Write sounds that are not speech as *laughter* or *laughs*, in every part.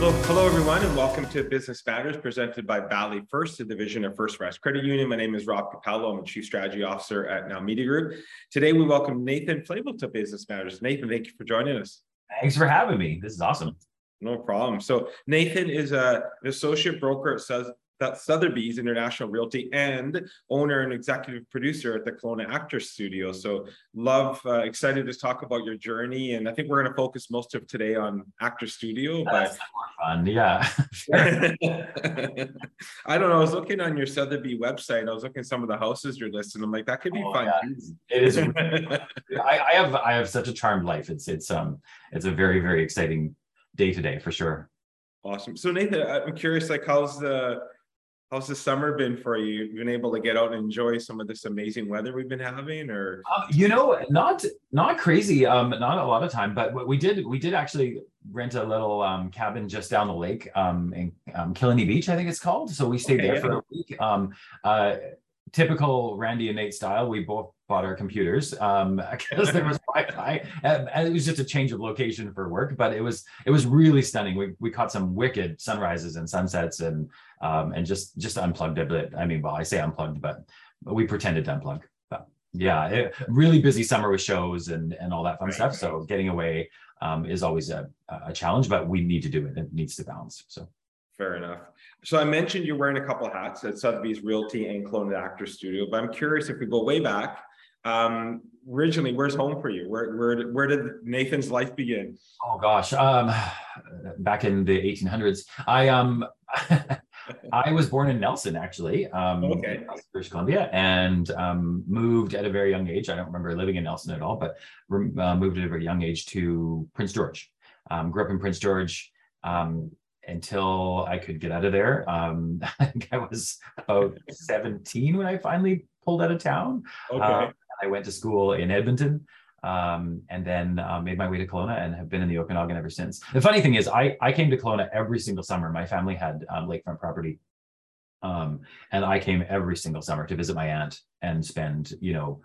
Hello, hello, everyone, and welcome to Business Matters presented by Valley First, a division of First West Credit Union. My name is Rob Cupello. I'm a Chief Strategy Officer at Now Media Group. Today, we welcome Nathan Flavel to Business Matters. Nathan, thank you for joining us. Thanks for having me. This is awesome. No problem. So Nathan is a, an associate broker at that's Sotheby's International Realty and owner and executive producer at the Kelowna Actor Studio. So, love, uh, excited to talk about your journey, and I think we're going to focus most of today on Actor Studio. That's but more fun, yeah. *laughs* I don't know. I was looking on your Sotheby website. I was looking at some of the houses you're listing. I'm like, that could be oh, fun. Yeah. It is. *laughs* I, I have I have such a charmed life. It's it's um it's a very very exciting day to day for sure. Awesome. So Nathan, I'm curious, like, how's the how's the summer been for you? You've been able to get out and enjoy some of this amazing weather we've been having, or uh, you know, not not crazy, um, not a lot of time, but we did we did actually rent a little um, cabin just down the lake um, in um, Killiney Beach, I think it's called. So we stayed okay, there yeah. for a week. Um, uh, typical Randy and Nate style, we both bought our computers um, *laughs* because there was Wi-Fi, and, and, it was just a change of location for work. But it was it was really stunning. We we caught some wicked sunrises and sunsets, and um, and just just unplugged a bit. I mean, well, I say unplugged, but, but we pretended to unplug. But yeah, it, really busy summer with shows and and all that fun right, stuff. Right. So getting away um, is always a a challenge, but we need to do it. It needs to balance. So. Fair enough. So I mentioned you're wearing a couple of hats at Sotheby's Realty and Kelowna Actor Studio, but I'm curious if we go way back. Um, originally, where's home for you? Where where where did Nathan's life begin? Oh gosh, um, back in the 1800s. I um. *laughs* I was born in Nelson, actually, um, okay. British Columbia, and um, moved at a very young age. I don't remember living in Nelson at all, but uh, moved at a very young age to Prince George. Um, grew up in Prince George. Um, until I could get out of there. Um, *laughs* I think I was about *laughs* 17 when I finally pulled out of town. Okay. Uh, I went to school in Edmonton um, and then uh, made my way to Kelowna and have been in the Okanagan ever since. The funny thing is, I, I came to Kelowna every single summer. My family had um, lakefront property. Um, and I came every single summer to visit my aunt and spend, you know,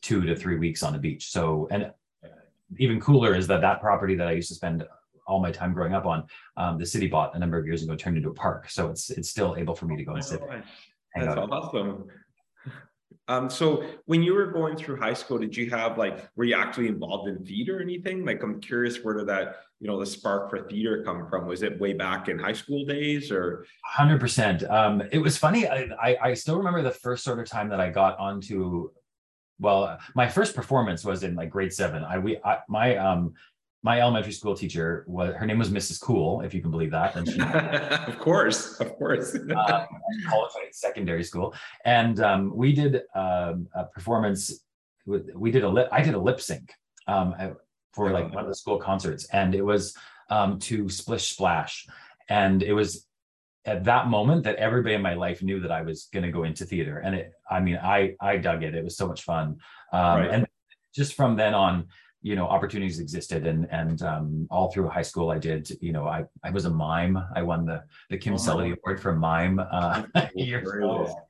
two to three weeks on the beach. So, and even cooler is that that property that I used to spend all my time growing up on, um, the city bought a number of years ago, turned into a park. So it's it's still able for me to go and sit. There. That's awesome. Um, so when you were going through high school, did you have like were you actually involved in theater or anything? Like I'm curious where did that, you know, the spark for theater come from? Was it way back in high school days or hundred percent? Um, it was funny. I, I I still remember the first sort of time that I got onto well, my first performance was in like grade seven. I we I, my um my elementary school teacher was her name was Mrs. Cool, if you can believe that. And she, *laughs* of course, of course. *laughs* college, secondary school, and um, we did um, a performance. With, we did a lip. I did a lip sync um, for like one of the school concerts, and it was um, to Splish Splash, and it was at that moment that everybody in my life knew that I was going to go into theater, and it. I mean, I I dug it. It was so much fun, um, right. and just from then on you know opportunities existed and and um, all through high school i did you know i i was a mime. I won the the kim oh, Selly award for mime uh *laughs* years ago.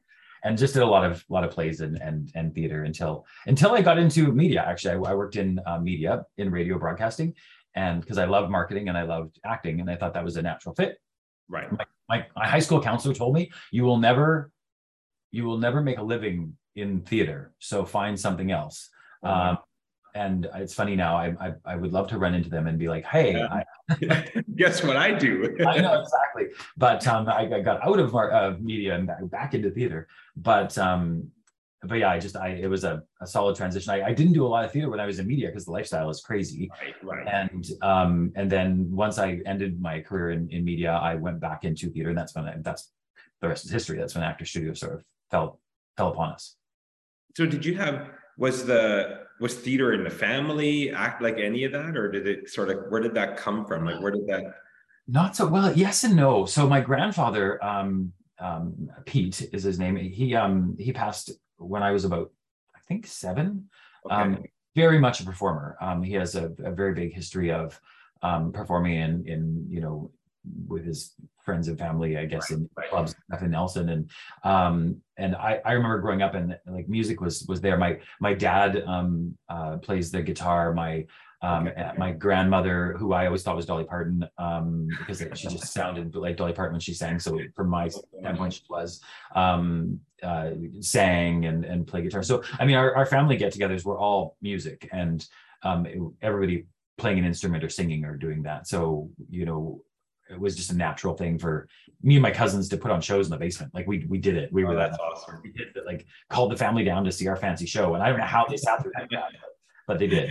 And just did a lot of a lot of plays and and and theater until until i got into media actually. I, I worked in uh, media in radio broadcasting and because i love marketing and i loved acting and i thought that was a natural fit. Right. My, my, my high school counselor told me you will never you will never make a living in theater so find something else. Oh, um, and it's funny now. I, I, I would love to run into them and be like, "Hey. I, *laughs* guess what I do?" I know exactly, but um, I, I got out of uh, media and back, back into theater. But um, but yeah, I just I it was a, a solid transition. I, I didn't do a lot of theater when I was in media because the lifestyle is crazy. Right, right. And um and then once I ended my career in, in media, I went back into theater, and that's when I, that's the rest is history. That's when Actor Studio sort of fell fell upon us. So did you have was the was theater in the family act like any of that or did it sort of where did that come from? Like where did that not so well yes and no. So my grandfather um, um, pete is his name. He um he passed when i was about i think seven. Okay. um very much a performer. Um he has a, a very big history of um performing in in you know with his friends and family, I guess, right, in right. clubs in Nelson. And um, and I, I remember growing up and like music was was there. My my dad um, uh, plays the guitar. My um, okay, okay. my grandmother, who I always thought was Dolly Parton, um, because she just *laughs* sounded like Dolly Parton when she sang. So from my standpoint, she was um, uh, sang and and play guitar. So I mean, our, our family get-togethers were all music, and um, it, everybody playing an instrument or singing or doing that. So you know, it was just a natural thing for me and my cousins to put on shows in the basement. Like we we did it. We oh, were that's that, awesome. We did it, like called the family down to see our fancy show, and I don't know how they sat through that, but they did.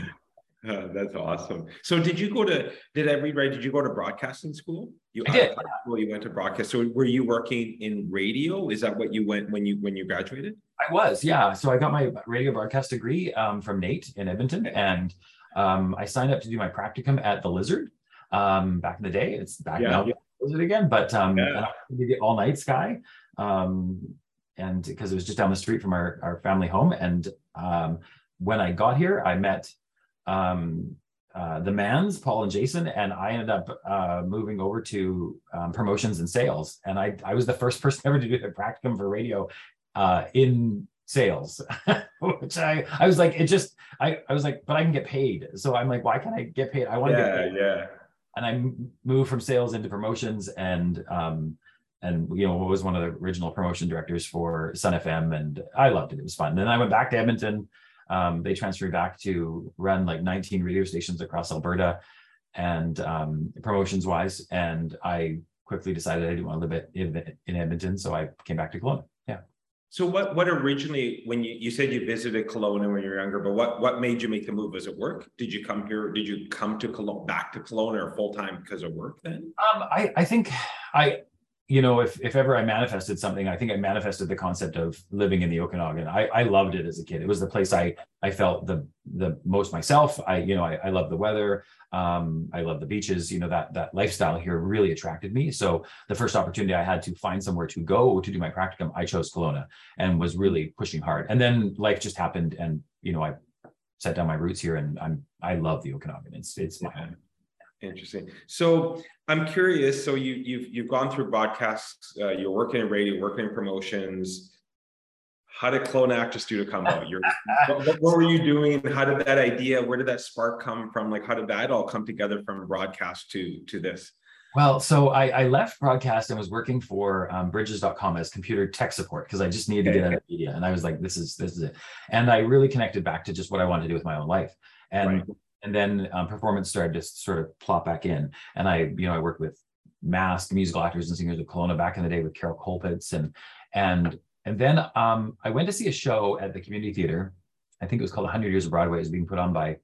Uh, *laughs* that's awesome. So did you go to? Did I read right? Did you go to broadcasting school? You I did. School, you went to broadcast. So were you working in radio? Is that what you went when you when you graduated? I was, yeah. So I got my radio broadcast degree um, from NAIT in Edmonton, and um, I signed up to do my practicum at the Lizard um, back in the day. It's back yeah. now, was it again? But um, yeah. the all night sky, um, and because it was just down the street from our our family home. And um, when I got here, I met um, uh, the Mans, Paul and Jason, and I ended up uh, moving over to um, promotions and sales. And I I was the first *laughs* person ever to do the practicum for radio uh, in sales *laughs* which i i was like it just i i was like but i can get paid so i'm like why can't i get paid i want to yeah, get paid yeah and I moved from sales into promotions and um, and you know was one of the original promotion directors for Sun FM and I loved it. It was fun. Then I went back to Edmonton. Um, they transferred back to run like 19 radio stations across Alberta and um, promotions wise. And I quickly decided I didn't want to live in, in Edmonton, so I came back to Kelowna. So what what originally when you, you said you visited Kelowna when you were younger, but what what made you make the move? Was it work? Did you come here? Did you come to Kelowna back to Kelowna or full time because of work then? Um, I I think I you know if if ever I manifested something, I think I manifested the concept of living in the Okanagan. I I loved it as a kid. It was the place I I felt the the most myself. I you know I I love the weather. Um, I love the beaches. You know that that lifestyle here really attracted me. So the first opportunity I had to find somewhere to go to do my practicum, I chose Kelowna and was really pushing hard. And then life just happened, and you know I set down my roots here, and I'm I love the Okanagan. It's it's my home. Interesting. So I'm curious. So you you've you've gone through broadcasts. Uh, you're working in radio, working in promotions how did Kelowna Actor Studio come about? *laughs* Your, what, what, were you doing? How did that idea, where did that spark come from? Like, how did that all come together from broadcast to, to this? Well, so I, I left broadcast and was working for um, bridges.com as computer tech support because I just needed to get out of media. And I was like, this is, this is it. And I really connected back to just what I wanted to do with my own life. And, right. And then um, performance started to sort of plop back in. And I, you know, I worked with masked musical actors and singers of Kelowna back in the day with Carol Colpitts and, and and then um, I went to see a show at the community theater. I think it was called 100 Years of Broadway. It was being put on by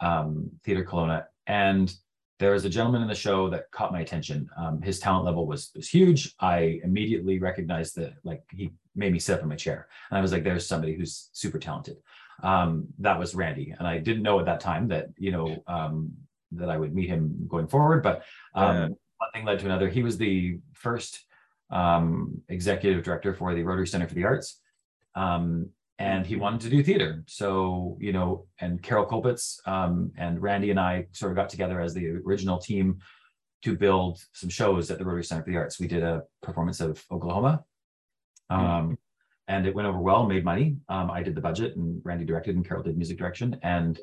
um, Theater Kelowna. And there was a gentleman in the show that caught my attention. Um, his talent level was, was huge. I immediately recognized that, like, he made me sit up in my chair. And I was like, there's somebody who's super talented. Um, that was Randy. And I didn't know at that time that, you know, um, that I would meet him going forward. But um, yeah. one thing led to another. He was the first um, executive director for the Rotary Center for the Arts. Um, and he wanted to do theater. So, you know, and Carol Colpitts um, and Randy and I sort of got together as the original team to build some shows at the Rotary Center for the Arts. We did a performance of Oklahoma. Um, and it went over well, made money. Um, I did the budget and Randy directed and Carol did music direction. And,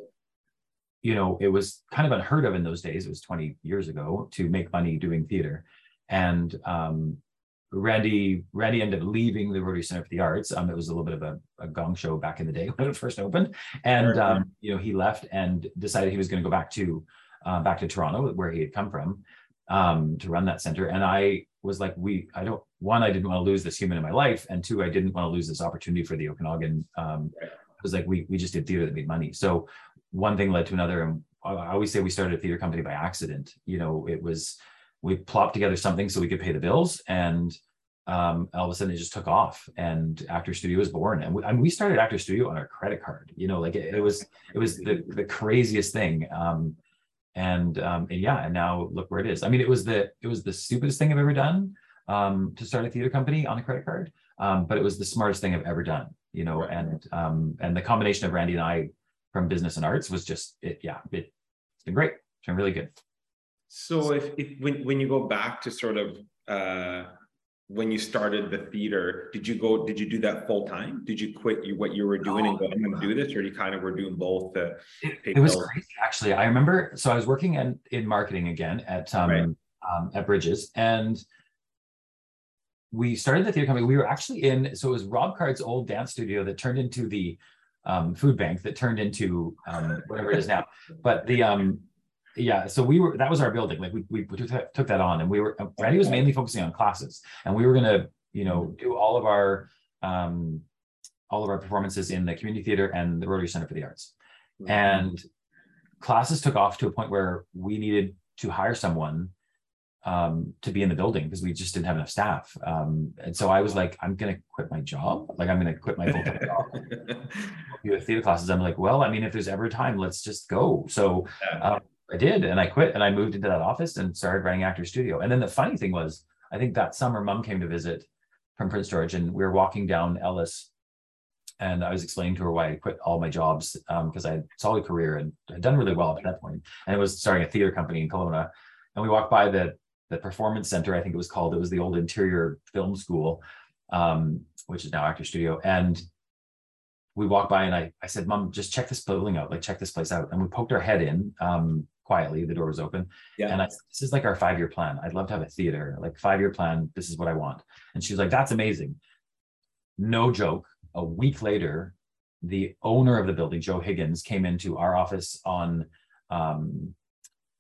you know, it was kind of unheard of in those days. It was 20 years ago to make money doing theater. And um, Randy Randy ended up leaving the Rotary Center for the Arts. Um, it was a little bit of a, a gong show back in the day *laughs* when it first opened, and um, you know he left and decided he was going to go back to uh, back to Toronto where he had come from um, to run that center. And I was like, we I don't one I didn't want to lose this human in my life, and two I didn't want to lose this opportunity for the Okanagan. Um, it was like we we just did theater that made money. So one thing led to another, and I always say we started a theater company by accident. You know, it was we plopped together something so we could pay the bills and um, all of a sudden it just took off and actor studio was born and we, I mean, we started actor studio on our credit card you know like it, it was it was the, the craziest thing um, and, um, and yeah and now look where it is. I mean it was the it was the stupidest thing i've ever done um, to start a theater company on a credit card um, but it was the smartest thing i've ever done you know right. and um, and the combination of randy and i from business and arts was just it yeah it, it's been great. It's been really good. So if, if when, when you go back to sort of uh when you started the theater, did you go, did you do that full time? Did you quit you, what you were doing and go, I'm going to do this? Or you kind of were doing both? it, it was crazy, actually. I remember, so I was working in, in marketing again at, um, right. um, at Bridges and we started the theater company. We were actually in, so it was Rob Card's old dance studio that turned into the um, food bank that turned into um, whatever it is now. But the, um, yeah so we were that was our building like we, we took, that, took that on and we were randy was mainly focusing on classes and we were going to you know do all of our um all of our performances in the community theater and the rotary center for the arts mm-hmm. and classes took off to a point where we needed to hire someone um, to be in the building because we just didn't have enough staff. Um, and so I was like, I'm going to quit my job. Like, I'm going to quit my full time job. *laughs* do theater classes. I'm like, well, I mean, if there's ever time, let's just go. So um, I did, and I quit, and I moved into that office and started running Actor Studio. And then the funny thing was, I think that summer, Mom came to visit from Prince George, and we were walking down Ellis, and I was explaining to her why I quit all my jobs because um, I had a solid career and had done really well at that point, and it was starting a theater company in Kelowna. And we walked by the the performance center, I think it was called. It was the old Interior Film School, um, which is now Actor Studio, and we walked by and I, I said, Mom, just check this building out, like check this place out. And we poked our head in. Um, quietly. The door was open. Yeah. And I this is like our five year plan. I'd love to have a theater, like five year plan. This is what I want. And she was like, that's amazing. No joke. A week later, the owner of the building, Joe Higgins, came into our office on um,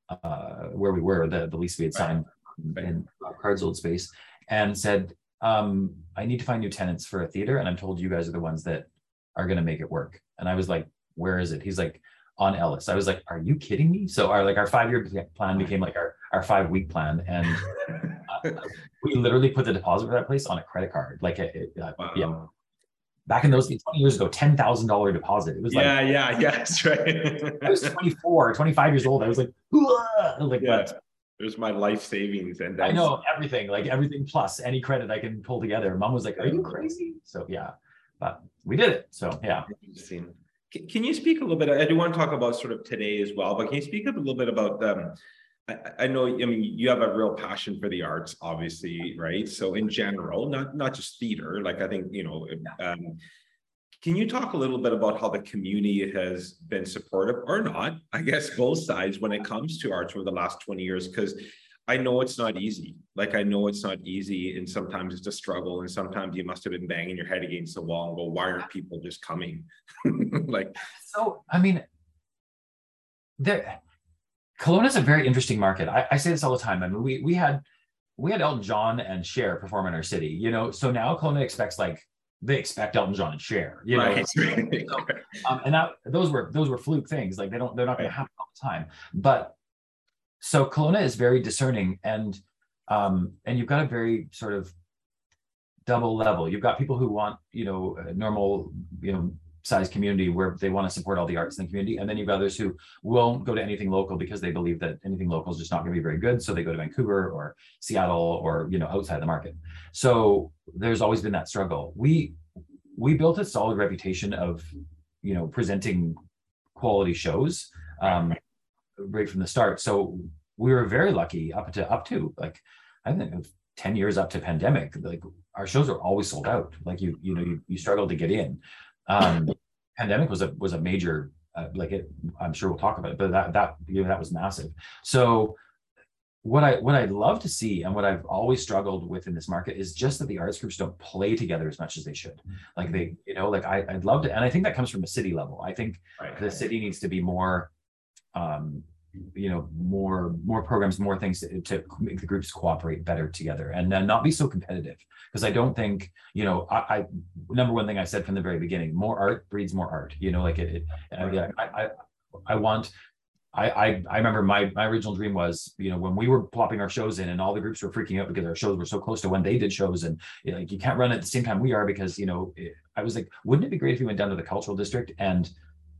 uh, where we were, the, the lease we had signed right. in Card's old space, and said, um, I need to find new tenants for a theater. And I'm told you guys are the ones that are going to make it work. And I was like, where is it? He's like, on Ellis. I was like, "Are you kidding me?" So our like our five year plan became like our our five week plan, and *laughs* uh, we literally put the deposit for that place on a credit card. Like, it, uh, wow. yeah, back in those 20 years ago, ten thousand dollar deposit. It was like, yeah, yeah, yeah, that's *laughs* right. I was 24, 25 years old. I was like, like, yeah. But, there's my life savings and I know everything, like everything plus any credit I can pull together. Mom was like, "Are you crazy?" So yeah, but we did it. So yeah. Interesting. Can you speak a little bit? I do want to talk about sort of today as well, but can you speak a little bit about um, I, I, know, I mean, you have a real passion for the arts, obviously, right? So in general, not not just theater, like I think, you know, um, can you talk a little bit about how the community has been supportive or not? I guess both sides when it comes to arts over the last 20 years, because I know it's not easy. Like I know it's not easy, and sometimes it's a struggle, and sometimes you must have been banging your head against the wall and go, "Why aren't people just coming?" *laughs* like, so I mean, there, Kelowna is a very interesting market. I, I say this all the time. I mean, we we had we had Elton John and Cher perform in our city, you know. So now Kelowna expects like they expect Elton John and Cher, you know. Right. so, um, and that those were those were fluke things. Like they don't they're not going to happen all the time. But so Kelowna is very discerning and um, and you've got a very sort of double level. You've got people who want, you know, a normal, you know, size community where they want to support all the arts in the community. And then you've others who won't go to anything local because they believe that anything local is just not going to be very good. So they go to Vancouver or Seattle or, you know, outside the market. So there's always been that struggle. We we built a solid reputation of, you know, presenting quality shows. Um, right from the start. So we were very lucky up to up to like I think it was 10 years up to pandemic, like our shows are always sold out. Like you, you know, you, you struggle to get in. Um, pandemic was a was a major uh, like it, I'm sure we'll talk about it, but that that you know that was massive. So what I what I'd love to see and what I've always struggled with in this market is just that the arts groups don't play together as much as they should. Like they, you know, like I, I'd love to, and I think that comes from a city level. I think right. the city needs to be more um, you know more more programs more things to, to, make the groups cooperate better together and uh, not be so competitive. Because i don't think you know I, I, number one thing i said from the very beginning more art breeds more art you know like it, it I, I, I want I, I, I remember my my original dream was you know when we were plopping our shows in and all the groups were freaking out because our shows were so close to when they did shows and you know, like you can't run at the same time we are because you know I was like wouldn't it be great if we went down to the cultural district and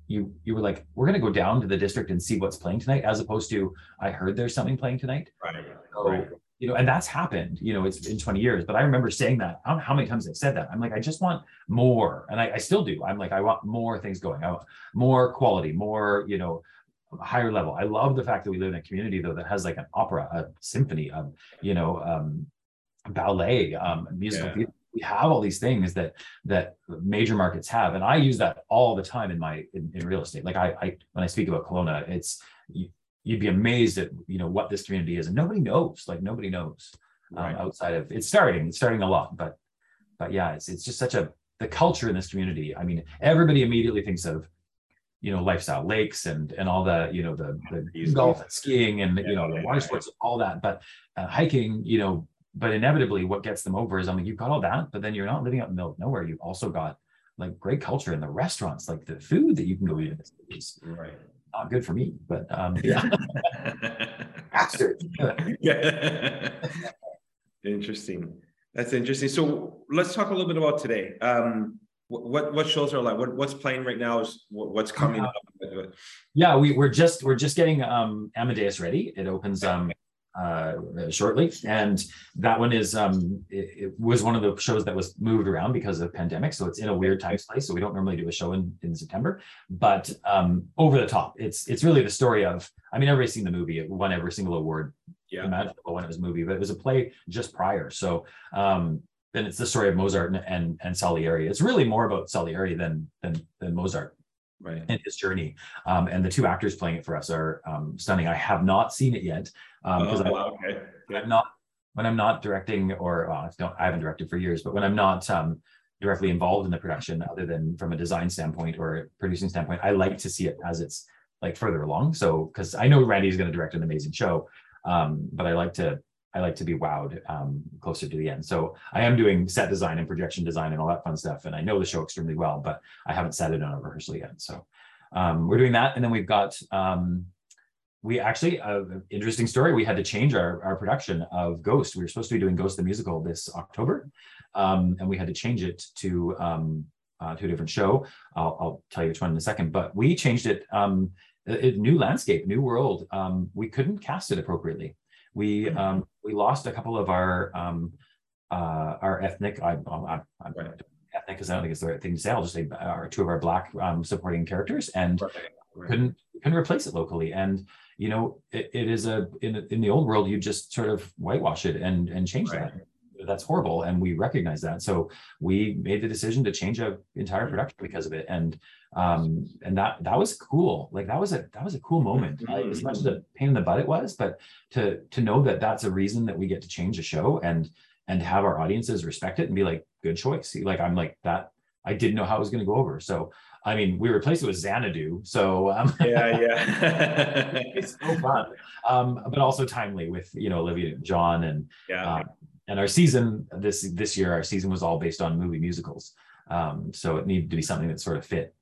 you you were like we're going to go down to the district and see what's playing tonight as opposed to I heard there's something playing tonight right, so, right. you know and that's happened you know it's been 20 years but I remember saying that I don't know how many times I've said that I'm like I just want more and I, I still do I'm like I want more things going I want more quality more you know higher level. I love the fact that we live in a community though that has like an opera, a symphony, um, you know, um, ballet, um, musical yeah. theater. We have all these things that that major markets have, and I use that all the time in my in, in real estate. Like I, I when I speak about Kelowna, it's you, would be amazed at you know what this community is, and nobody knows. Like nobody knows um, outside of it's starting. It's starting a lot, but but yeah, it's it's just such a the culture in this community. I mean, everybody immediately thinks of you know lifestyle lakes and and all the you know the, the golf and skiing and you know the water sports all that but uh, hiking you know but inevitably what gets them over is i'm like you've got all that but then you're not living out in the middle of nowhere. You've also got like great culture in the restaurants like the food that you can go eat is right. Not good for me but um *laughs* yeah. Yeah. Interesting. That's interesting. So let's talk a little bit about today. Um what what shows are like what what's playing right now is what's coming up? Yeah we, we're just we're just getting um amadeus ready. It opens um uh shortly and that one is um it, it, was one of the shows that was moved around because of pandemic so it's in a weird time place so we don't normally do a show in in september but um over the top it's it's really the story of i mean everybody's seen the movie it won every single award yeah. imaginable when it was a movie but it was a play just prior so um then it's the story of Mozart and, and, and Salieri. It's really more about Salieri than than than Mozart right. and his journey. Um, and the two actors playing it for us are um, stunning. I have not seen it yet because um, oh, wow, okay. yeah. I'm not when I'm not directing or well, I don't I haven't directed for years, but when I'm not um, directly involved in the production, other than from a design standpoint or a producing standpoint, I like to see it as it's like further along. So because I know Randy is going to direct an amazing show, um, but I like to I like to be wowed um, closer to the end. So I am doing set design and projection design and all that fun stuff. And I know the show extremely well, but I haven't sat it on a rehearsal yet. So um, we're doing that. And then we've got, um, we actually, uh, interesting story, we had to change our, our production of Ghost. We were supposed to be doing Ghost the musical this October. Um, and we had to change it to, um, uh, to a different show. I'll, I'll, tell you which one in a second, but we changed it, um, a, a new landscape, new world. we couldn't cast it appropriately we mm-hmm. um, we lost a couple of our um, uh, our ethnic. I, I, I ethnic because I don't think it's the right thing to say. I'll just say our two of our black um, supporting characters, and. Right. couldn't couldn't replace it locally. And you know, it, it is a in in the old world, you just sort of whitewash it and and change that. That's horrible and we recognize that. So we made the decision to change a entire mm-hmm. production because of it and um and that that was cool. Like that was a that was a cool moment. Mm-hmm. as much as a pain in the butt it was but to to know that that's a reason that we get to change a show and and have our audiences respect it and be like good choice. Like i'm like that i didn't know how it was going to go over. So I mean, we replaced it with Xanadu, so um, *laughs* yeah, yeah, it's so fun, um, but also timely with you know Olivia John and yeah. Um, and our season this this year our season was all based on movie musicals. Um, so it needed to be something that sort of fit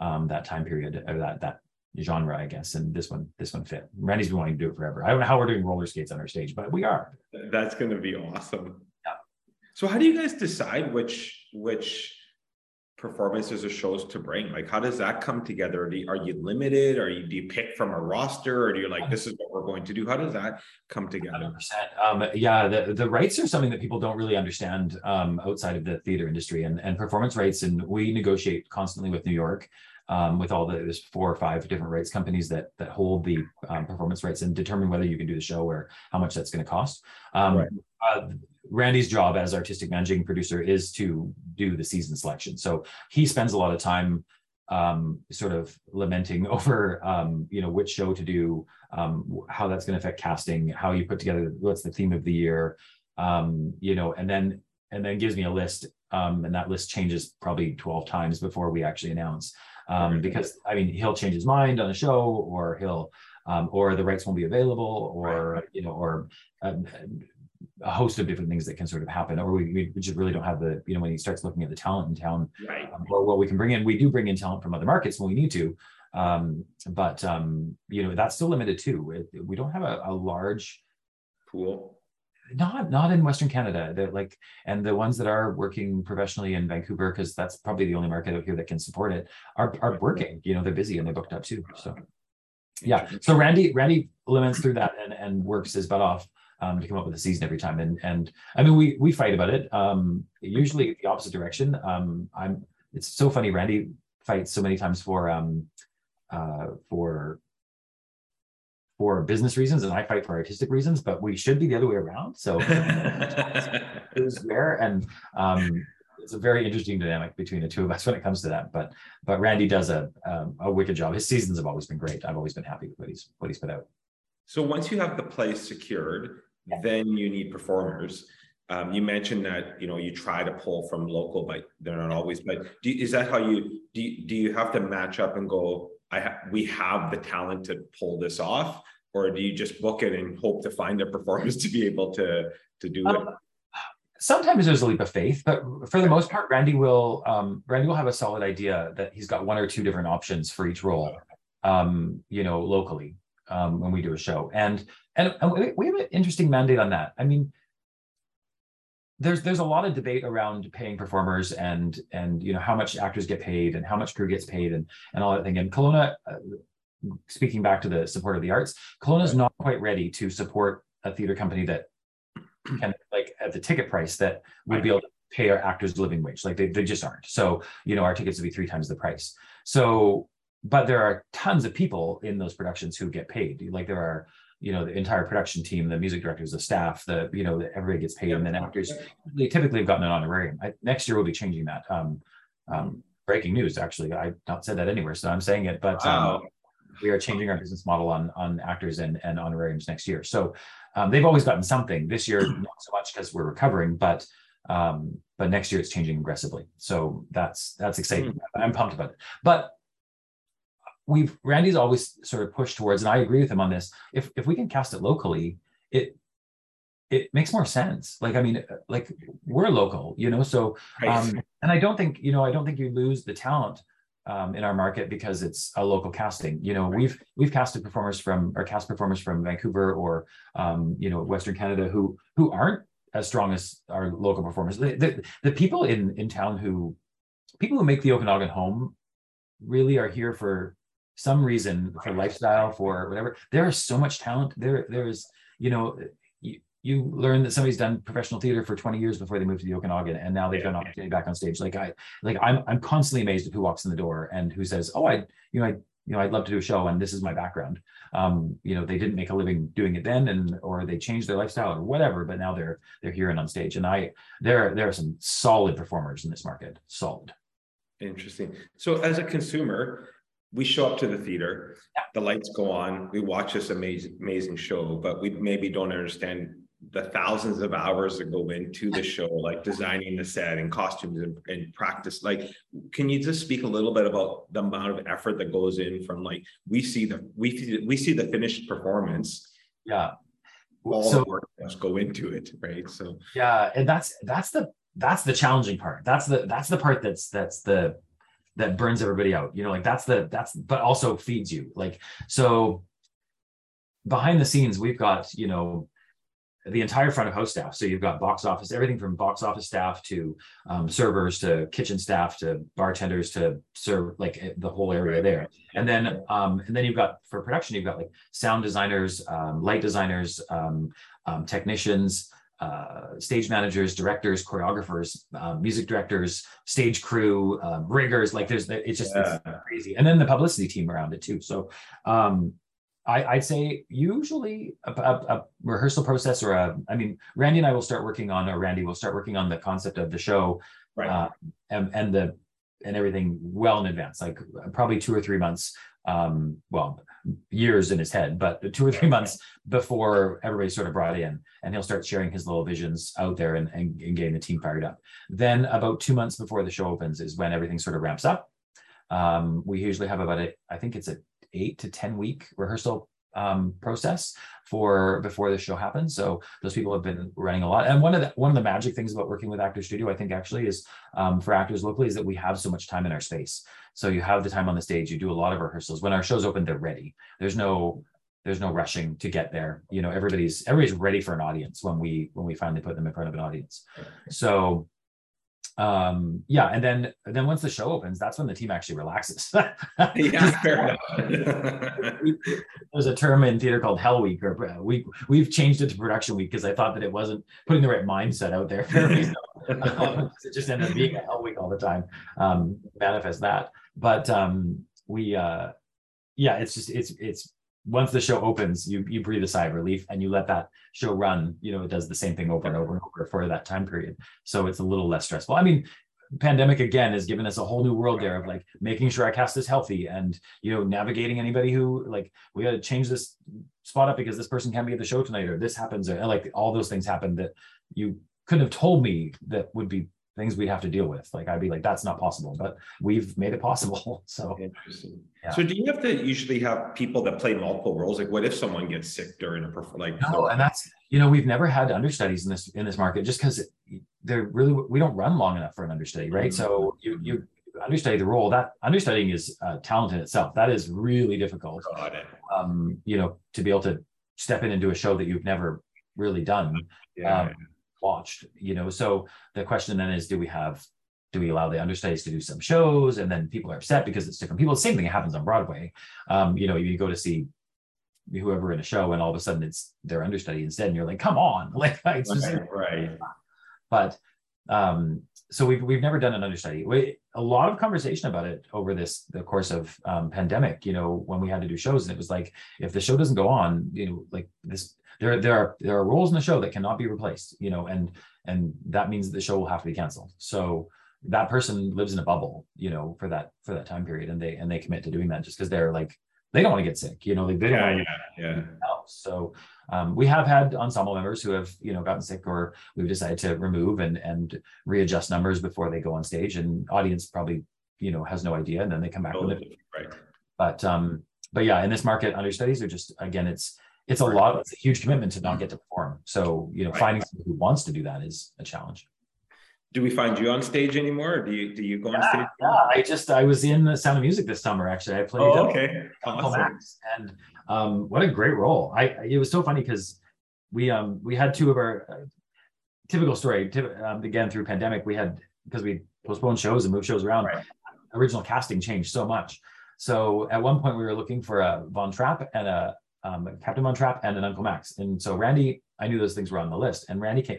um, that time period or that that genre i guess and this one this one fit. Randy's been wanting to do it forever. I don't know how we're doing roller skates on our stage but we are. That's going to be awesome. Yeah. so how do you guys decide which which performances or shows to bring? Like, how does that come together? Are you, are you limited? Are you do you pick from a roster, or do you like this is what we're going to do? How does that come together? 100%. Um, yeah, the the rights are something that people don't really understand um, outside of the theater industry, and and performance rights, and we negotiate constantly with New York. Um, with all the there's four or five different rights companies that that hold the um, performance rights and determine whether you can do the show or how much that's going to cost. Um, right. uh, Randy's job as artistic managing producer is to do the season selection. So he spends a lot of time um, sort of lamenting *laughs* over, um, you know, which show to do, um, how that's going to affect casting, how you put together what's the theme of the year, um, you know, and then and then gives me a list, um, and that list changes probably twelve times before we actually announce, um, because I mean he'll change his mind on a show, or he'll, or the rights won't be available, or right. you know, or a host of different things that can sort of happen, or we, we just really don't have the, you know, when he starts looking at the talent in town, right. um, or what we can bring in, we do bring in talent from other markets when we need to, Um, but um, you know, that's still limited too. It, we don't have a, a large pool not not in Western Canada. They're like, and the ones that are working professionally in Vancouver, because that's probably the only market out here that can support it, are are working. You know, they're busy and they're booked up too. So, yeah. So Randy Randy limits through that and and works his butt off um, to come up with a season every time. And and I mean, we we fight about it. Um, usually the opposite direction. Um, I'm. It's so funny. Randy fights so many times for um, uh, for for business reasons and I fight for artistic reasons, but we should be the other way around. So *laughs* who's rare and um, it's a very interesting dynamic between the two of us when it comes to that. But but Randy does a um, a wicked job. His seasons have always been great. I've always been happy with what he's what he's put out. So once you have the place secured, yeah. then you need performers. Um, you mentioned that you know you try to pull from local, but they're not always. But do, is that how you do? You, do you have to match up and go? I ha- we have the talent to pull this off, or do you just book it and hope to find the performance to be able to to do um, it? Sometimes there's a leap of faith, but for the most part, Randy will um, Randy will have a solid idea that he's got one or two different options for each role, um, you know, locally um, when we do a show, and and, we have an interesting mandate on that. I mean, there's there's a lot of debate around paying performers and and you know how much actors get paid and how much crew gets paid and and all that thing. And Kelowna, uh, speaking back to the support of the arts, Kelowna is not quite ready to support a theater company that can like at the ticket price that would be able to pay our actors living wage. Like they, they just aren't. So, you know, our tickets would be three times the price. So, but there are tons of people in those productions who get paid. Like there are, you know, the entire production team, the music directors, the staff, the, you know, everybody gets paid. And then actors, they typically have gotten an honorarium. I, next year we'll be changing that. Um, um, breaking news, actually. I not said that anywhere, so I'm saying it, but um, we are changing our business model on on actors and and honorariums next year. So um, they've always gotten something. This year, *clears throat* not so much because we're recovering, but um, but next year it's changing aggressively. So that's that's exciting. Mm. I'm pumped about it. But we've Randy's always sort of pushed towards, and I agree with him on this. If if we can cast it locally, it it makes more sense. Like I mean, like we're local, you know. So um, and I don't think you know I don't think you lose the talent um, in our market because it's a local casting. You know, we've we've casted performers from or cast performers from Vancouver or um, you know Western Canada who who aren't as strong as our local performers. The, the, the people in in town who people who make the Okanagan home really are here for some reason for lifestyle for whatever. There is so much talent. There there is you know you you learn that somebody's done professional theater for 20 years before they moved to the Okanagan and now they've got an opportunity back on stage. Like I like I'm I'm constantly amazed at who walks in the door and who says, Oh, I you know, I you know, I'd love to do a show and this is my background. Um, you know, they didn't make a living doing it then and or they changed their lifestyle or whatever, but now they're they're here and on stage. And I there there are some solid performers in this market. Solid. Interesting. So as a consumer, we show up to the theater, yeah. the lights go on, we watch this amazing amazing show, but we maybe don't understand the thousands of hours that go into the show, like designing the set and costumes and, and, practice. Like, can you just speak a little bit about the amount of effort that goes in from like we see the we we see the finished performance. Yeah. All so, the work must go into it, right? So yeah, and that's that's the that's the challenging part. That's the that's the part that's that's the that burns everybody out. You know, like that's the that's but also feeds you. Like so behind the scenes, we've got, you know, the entire front of house staff. So you've got box office, everything from box office staff to um, servers to kitchen staff to bartenders to serve like eh, the whole area there. And then um, and then you've got for production, you've got like sound designers, um, light designers, um, um, technicians, uh, stage managers, directors, choreographers, um, music directors, stage crew, riggers. Like there's it's just yeah. it's crazy. And then the publicity team around it too. So I, would say usually a, a, a, rehearsal process or a, I mean, Randy and I will start working on, or Randy will start working on the concept of the show, right. uh, and, and the and everything well in advance, like probably two or three months, um, well, years in his head, but two or three months before everybody's sort of brought in, and he'll start sharing his little visions out there and, and, and getting the team fired up. Then about two months before the show opens is when everything sort of ramps up. Um, we usually have about a, I think it's a eight to 10 week rehearsal um, process for before the show happens. So those people have been running a lot. And one of the one of the magic things about working with Actor Studio, I think actually is um, for actors locally is that we have so much time in our space. So you have the time on the stage, you do a lot of rehearsals. When our shows open, they're ready. There's no there's no rushing to get there. You know, everybody's everybody's ready for an audience when we when we finally put them in front of an audience. So um yeah and then then once the show opens that's when the team actually relaxes. *laughs* Yeah fair enough. there's a term in theater called hell week or uh, we we've changed it to production week because i thought that it wasn't putting the right mindset out there for *laughs* me so, it just ended up being a hell week all the time. Um manifest that. But um we uh yeah it's just it's it's once the show opens, you you breathe a sigh of relief and you let that show run. You know, it does the same thing over and over and over for that time period. So it's a little less stressful. I mean, pandemic again has given us a whole new world there of like making sure our cast is healthy and you know navigating anybody who like we got to change this spot up because this person can't be at the show tonight or this happens or like all those things happen that you couldn't have told me that would be things we'd have to deal with. Like I'd be like, that's not possible, but we've made it possible. *laughs* So interesting. Yeah. So do you have to usually have people that play multiple roles? Like what if someone gets sick during a performance? Like no, and that's you know, we've never had understudies in this in this market just because they're really we don't run long enough for an understudy, right? Mm-hmm. So you you understudy the role that understudying is uh, talent in itself. That is really difficult. Got it. Um, you know, to be able to step in and do a show that you've never really done. Yeah. Um, watched you know? So the question then is do we have do we allow the understudies to do some shows? And then people are upset because it's different. People the same thing happens on broadway. Um, you know you go to see whoever in a show and all of a sudden it's their understudy instead and you're like come on. *laughs* Like it's just right, right. but um so we've we've never done an understudy. We, a lot of conversation about it over this the course of um, pandemic you know when we had to do shows and it was like if the show doesn't go on you know like this there there are there are roles in the show that cannot be replaced you know and and that means the show will have to be canceled so that person lives in a bubble you know for that for that time period and they and they commit to doing that just because they're like they don't want to get sick you know like they don't yeah, yeah, yeah. else so um, we have had ensemble members who have you know gotten sick or we've decided to remove and and readjust numbers before they go on stage and audience probably you know has no idea and then they come back totally. with it right but um but yeah in this market understudies are just again it's it's a lot it's a huge commitment to not get to perform so you know right. finding someone who wants to do that is a challenge do we find you on stage anymore or do you do you go yeah, on stage yeah i just i was in the sound of music this summer actually i played oh, okay awesome. and um what a great role i it was so funny because we um we had two of our uh, typical story um, again through pandemic we had because we postponed shows and moved shows around right. original casting changed so much so at one point we were looking for a von trapp and a um, Captain Von Trapp and an Uncle Max. And so Randy, I knew those things were on the list. And Randy came,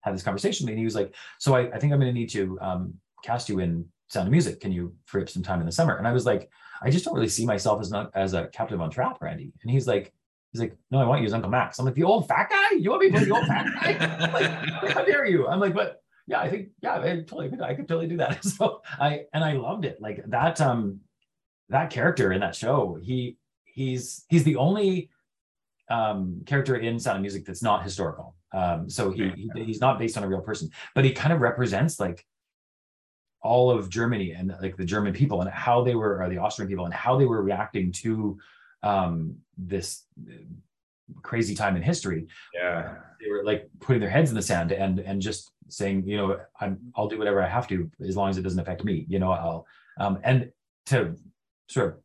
had this conversation with me and he was like, so I, I think I'm going to need to um, cast you in Sound of Music. Can you free up some time in the summer? And I was like, I just don't really see myself as not as a Captain Von Trapp, Randy. And he's like, he's like, no, I want you as Uncle Max. I'm like, the old fat guy? You want me to be the old fat guy? *laughs* like, how dare you? I'm like, but yeah, I think, yeah, I totally I could totally do that. *laughs* So I and I loved it. Like that um that character in that show, he he's he's the only um, character in Sound of Music that's not historical. Um, so he, he, he's not based on a real person, but he kind of represents like all of Germany and like the German people and how they were, or the Austrian people and how they were reacting to um, this crazy time in history. Yeah, they were like putting their heads in the sand and and just saying, you know, I'm I'll do whatever I have to as long as it doesn't affect me. You know, I'll um, and to sort of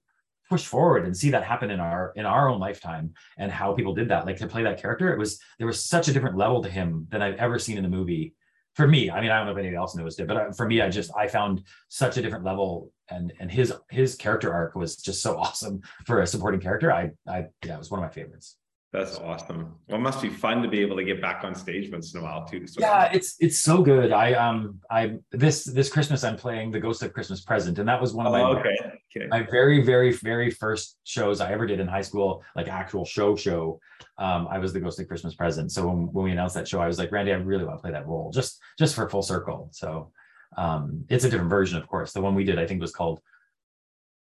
push forward and see that happen in our in our own lifetime and how people did that like to play that character it was there was such a different level to him than i've ever seen in the movie. For me i mean i don't know if anybody else knows it but uh, for me i just i found such a different level and and his his character arc was just so *laughs* awesome for a supporting character. I i yeah it was one of my favorites that's awesome. Well, it must be fun to be able to get back on stage once in a while too. So yeah, it's it's so good. I um I this this Christmas I'm playing the Ghost of Christmas Present, and that was one of my oh, okay. Okay. my very very very first shows I ever did in high school, like actual show show. Um, I was the Ghost of Christmas Present. So when, when we announced that show, I was like, Randy, I really want to play that role, just just for full circle. So um, it's a different version, of course. The one we did, I think, was called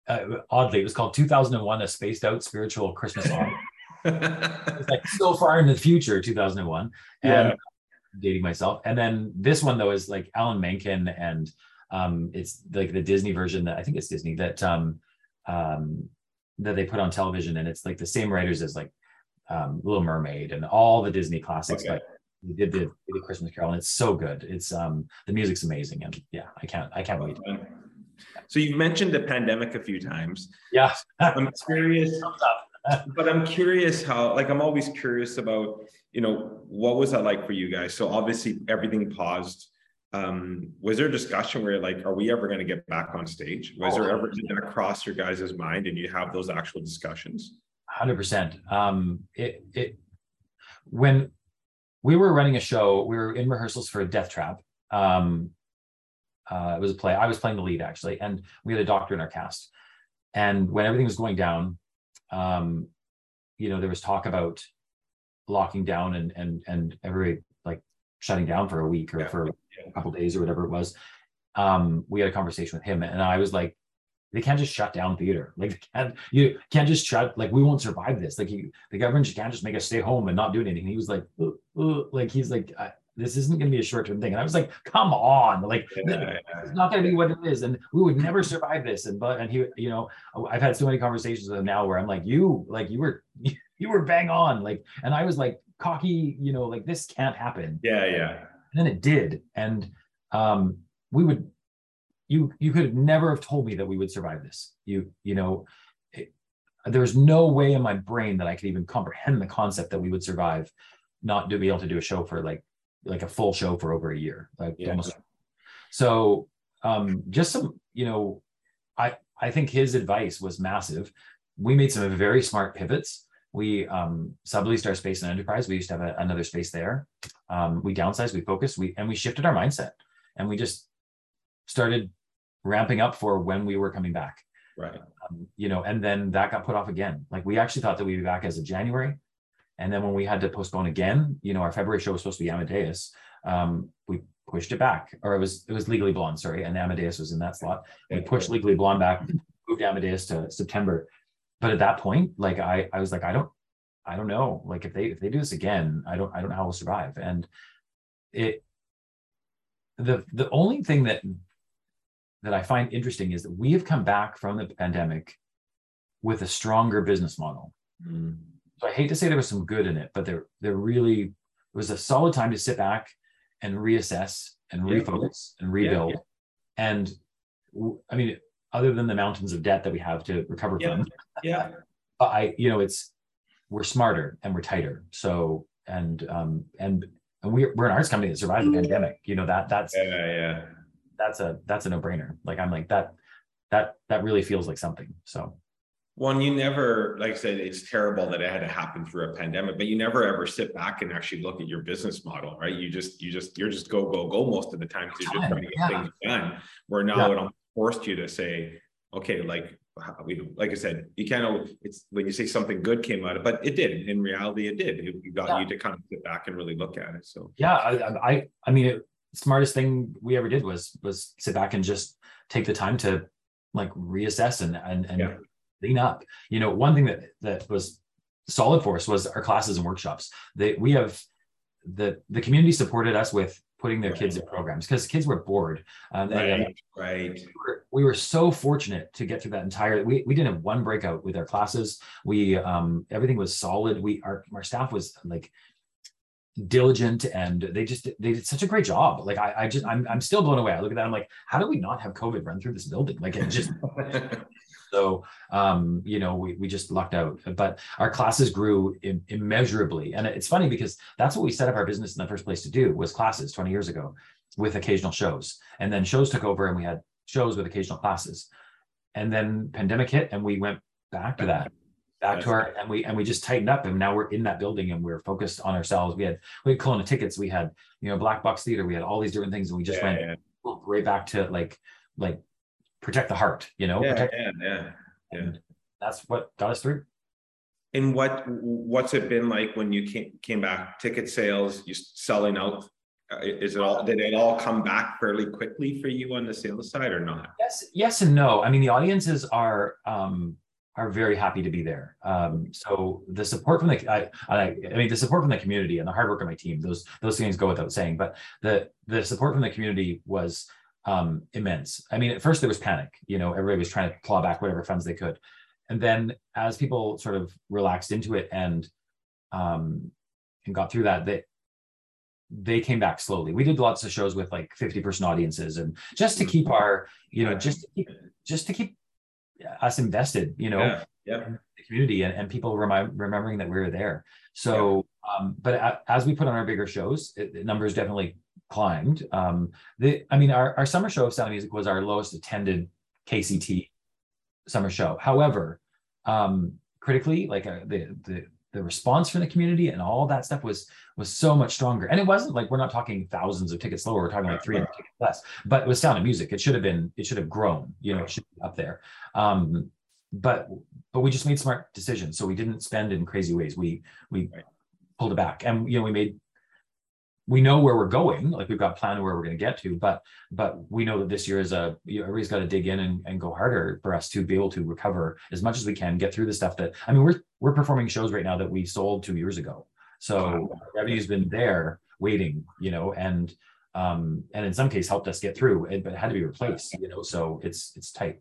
uh, oddly, it was called 2001: A Spaced Out Spiritual Christmas Song *laughs* it's like so far in the future, 2001. And yeah. dating myself. And then this one though is like Alan Menken and um it's like the Disney version that I think it's Disney that um um that they put on television, and it's like the same writers as like um, Little Mermaid and all the Disney classics, okay. but they did the, the Christmas Carol, and it's so good. It's um the music's amazing, and yeah, I can't I can't wait. So you've mentioned the pandemic a few times. Yeah, I'm curious, *laughs* but I'm curious how like I'm always curious about you know what was that like for you guys? So obviously everything paused. Um, was there a discussion where like, are we ever going to get back on stage? Was oh, there ever did that cross your guys' mind and you have those actual discussions? Hundred percent. Um, it it when we were running a show, we were in rehearsals for a Death Trap. Um, uh, it was a play. I was playing the lead actually, and we had a doctor in our cast. And when everything was going down, um, you know, there was talk about locking down and and and every like shutting down for a week or yeah. for a couple days or whatever it was. Um, we had a conversation with him, and I was like, they can't just shut down theater. *laughs* Like they can't you can't just shut like we won't survive this. Like you, the government just can't just make us stay home and not do anything. he was like, like he's like, this isn't going to be a short term thing. And I was like, come on, like yeah, it's not going to be what it is, and we would never survive this. And but and he, you know, I've had so many conversations with him now where I'm like, you, like you were, *laughs* you were bang on, like, and I was like cocky, you know, like this can't happen. Yeah, yeah. And then it did, and um, we would you you could never have told me that we would survive this. You you know, it, there's no way in my brain that I could even comprehend the concept that we would survive, not to be able to do a show for like like a full show for over a year, like yeah. almost. So um, just some you know, I I think his advice was massive. We made some very smart pivots. We um, subleased our space in enterprise. We used to have a, another space there. Um, we downsized, we focused, we and we shifted our mindset, and we just started ramping up for when we were coming back. Right. Um, you know, and then that got put off again. Like we actually thought that we'd be back as of January. And then when we had to postpone again, you know, our February show was supposed to be Amadeus. Um, we pushed it back, or it was it was Legally Blonde, sorry, and Amadeus was in that slot. We pushed Legally Blonde back, moved Amadeus to September. But at that point, like I I was like, I don't I don't know. Like if they if they do this again, I don't I don't know how we'll survive. And it the the only thing that that I find interesting is that we have come back from the pandemic with a stronger business model. Mm. So I hate to say there was some good in it, but there there really it was a solid time to sit back and reassess and yeah. refocus and rebuild. Yeah, yeah. And I mean, other than the mountains of debt that we have to recover from, yeah, *laughs* I you know it's we're smarter and we're tighter. So and um and and we're we're an arts company that survived the pandemic. You know that that's yeah yeah that's a that's a no-brainer like i'm like that that that really feels like something so one you never like i said it's terrible that it had to happen through a pandemic but you never ever sit back and actually look at your business model right you just you just you're just go go go most of the time because you're just trying to get yeah. things done where now yeah. it forced you to say okay like uh, we like I said, you can't. It's when you say something good came out of, but it did. In reality, it did. It got yeah. you to kind of sit back and really look at it. So yeah, I I, I mean, it, smartest thing we ever did was was sit back and just take the time to like reassess and and, and yeah. Clean up. You know, one thing that that was solid for us was our classes and workshops. They we have the the community supported us with putting their right. kids in programs because kids were bored. Um, right, and, right. We were, we were, so fortunate to get through that entire. We, we didn't have one breakout with our classes. We um everything was solid. We our our staff was like diligent and they just they did such a great job like i, I just I'm, I'm still blown away i look at that i'm like how do we not have covid run through this building like it just *laughs* so um you know we, we just lucked out. But our classes grew Im- immeasurably. And it's funny because that's what we set up our business in the first place to do was classes 20 years ago with occasional shows. And then shows took over and we had shows with occasional classes. And then pandemic hit and we went back to that back to our and we and we just tightened up and now we're in that building and we're focused on ourselves. We had we had Kelowna tickets. We had you know black box theater. We had all these different things and we just yeah, went yeah. right back to like like protect the heart you know yeah, protect, yeah, yeah, yeah. that's what got us through and what what's it been like when you came came back ticket sales you selling out uh, is it all did it all come back fairly quickly for you on the sales side or not yes yes and no i mean the audiences are um are very happy to be there. Um, so the support from the I, I, I mean the support from the community and the hard work of my team those those things go without saying. But the the support from the community was um, immense. I mean, at first there was panic. You know, everybody was trying to claw back whatever funds they could. and then as people sort of relaxed into it and um, and got through that, they they came back slowly. We did lots of shows with like 50 person audiences and just to keep our, you know, just to keep, just to keep us invested, you know, yeah, yeah. the community and, and people remind, remembering that we were there. So, yeah. um, but a, as we put on our bigger shows, it, the numbers definitely climbed. Um, the, I mean, our, our summer show of Sound of Music was our lowest attended KCT summer show. However, um, critically, like uh, the, the, the response from the community and all that stuff was was so much stronger. And it wasn't like we're not talking thousands of tickets lower, we're talking like 300 tickets less. But it was Sound of Music. It should have been, it should have grown, you know, it should be up there. Um, but but we just made smart decisions. So we didn't spend in crazy ways. We we pulled it back. And you know, we made we know where we're going, like we've got plan where we're going to get to, but but we know that this year is a you know, everybody's got to dig in and, and go harder for us to be able to recover as much as we can, get through the stuff that I mean, we're we're performing shows right now that we sold two years ago. So wow. revenue's been there waiting, you know, and um and in some case helped us get through it, but it had to be replaced, you know, so it's it's tight.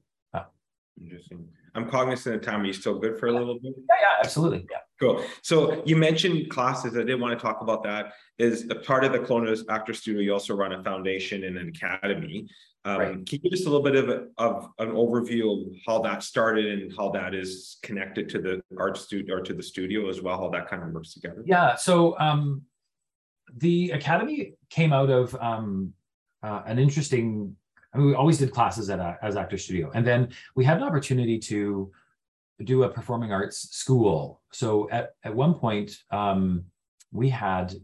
Interesting. I'm cognizant of time. Are you still good for a little bit? Yeah, yeah, absolutely. Yeah. Cool. So you mentioned classes. I did want to talk about that. Is a part of the Kelowna Actor Studio. You also run a foundation and an academy. Um, right. Can you give us a little bit of, a, of an overview of how that started and how that is connected to the art studio or to the studio as well? How that kind of works together? Yeah. So um, the academy came out of um, uh, an interesting I mean, we always did classes at as Actor Studio, and then we had an opportunity to do a performing arts school. So at at one point, um, we had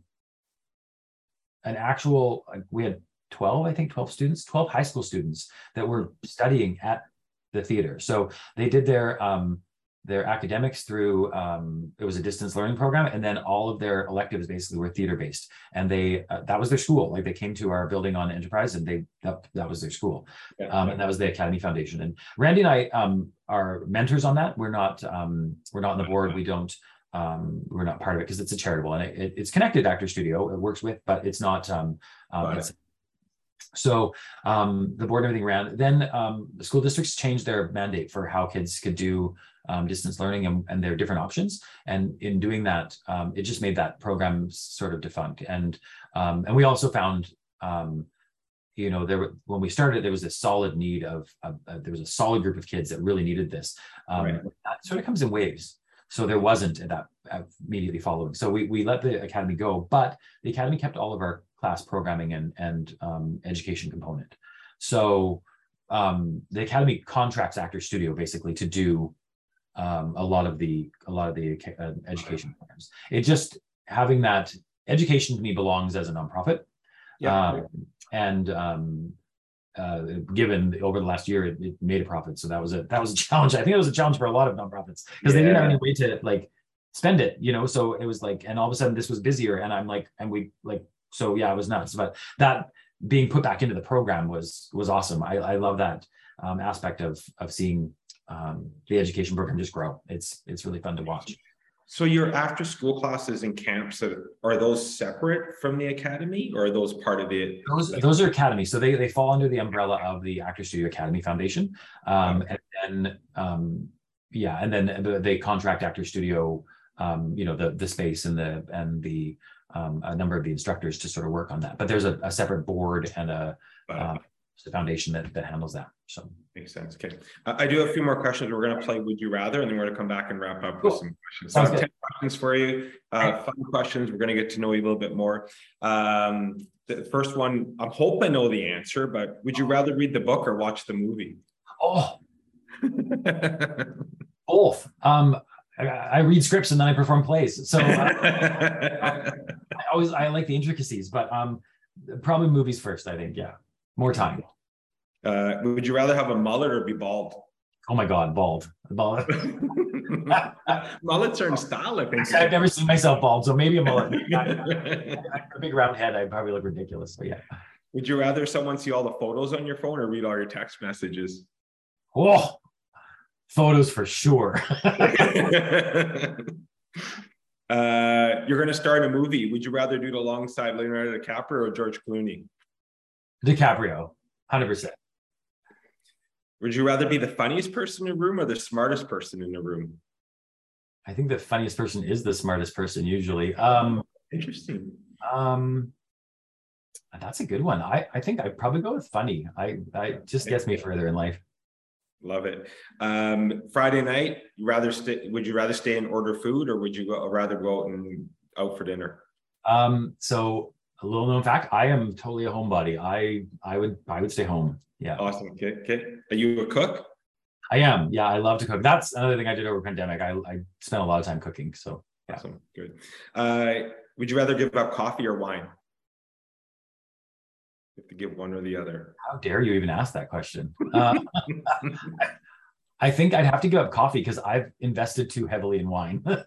an actual we had 12 i think 12 students 12 high school students that were studying at the theater so they did their um, their academics through um, it was a distance learning program and then all of their electives basically were theater based and they uh, that was their school. Like they came to our building on enterprise and they that, that was their school. Yeah. um, and that was the academy foundation. And randy and i um, are mentors on that. We're not um, we're not on the board. We don't um, we're not part of it because it's a charitable and it, it, it's connected actor studio. It works with but it's not um, um it's, so um, the board and everything ran. Then um, the school districts changed their mandate for how kids could do um, distance learning and, and their different options. And in doing that, um, it just made that program sort of defunct. And um, and we also found, um, you know, there when we started, there was a solid need of, of uh, there was a solid group of kids that really needed this. Um, right. That sort of comes in waves. So there wasn't that immediately following. So we we let the academy go, but the academy kept all of our class programming and and um, education component. So um, the academy contracts Actor Studio basically to do um, a lot of the a lot of the uh, education programs. It just having that education to me belongs as a nonprofit. Yeah. Um, and um, uh, given over the last year, it, it, made a profit. So that was a that was a challenge. I think it was a challenge for a lot of nonprofits because yeah. they didn't have any way to like spend it, you know. So it was like, and all of a sudden this was busier, and I'm like, and we like, so yeah, it was nuts. But that being put back into the program was was awesome. I, I love that um, aspect of of seeing um, the education program just grow. It's it's really fun to watch. So your after school classes and camps are, are those separate from the academy or are those part of it? Those those are academy. So they they fall under the umbrella of the Actor Studio Academy Foundation. Um, okay. and then um, yeah, and then they contract Actor Studio um, you know the the space and the and the um, a number of the instructors to sort of work on that. But there's a, a separate board and a uh, the foundation that, that handles that. So makes sense. Okay. I do have a few more questions. We're going to play Would You Rather, and then we're going to come back and wrap up cool. with some questions. So I have 10 questions for you. Uh, fun questions. We're going to get to know you a little bit more. Um, the first one, I hope I know the answer, but would you rather read the book or watch the movie? Oh, *laughs* both. Um, I, I, read scripts and then I perform plays. So uh, *laughs* I always I like the intricacies, but um, probably movies first. I think, yeah more time. Uh, would you rather have a mullet or be bald? Oh my God, bald. Bald. *laughs* *laughs* Mullets are in style, I think. I've never seen myself bald, so maybe a mullet. *laughs* a big round head, I probably look ridiculous. So yeah. Would you rather someone see all the photos on your phone or read all your text messages? Oh, photos for sure. uh, you're going to start a movie. Would you rather do it alongside Leonardo DiCaprio or George Clooney? DiCaprio, hundred percent. Would you rather be the funniest person in the room or the smartest person in the room? I think the funniest person is the smartest person usually. Um, Interesting. Um, that's a good one. I, I think I'd probably go with funny. I, I just gets me further in life. Love it. Um, Friday night, you rather stay, would you rather stay and order food or would you go, rather go out and out for dinner? Um, so a little known fact, I am totally a homebody. I, I would, I would stay home. Yeah. Awesome. Okay. Okay. Are you a cook? I am. Yeah. I love to cook. That's another thing I did over pandemic. I, I spent a lot of time cooking. So yeah. Awesome. Good. Uh, would you rather give up coffee or wine? You have to give one or the other. How dare you even ask that question? *laughs* Uh, *laughs* I think I'd have to give up coffee because I've invested too heavily in wine. *laughs* *laughs* I'd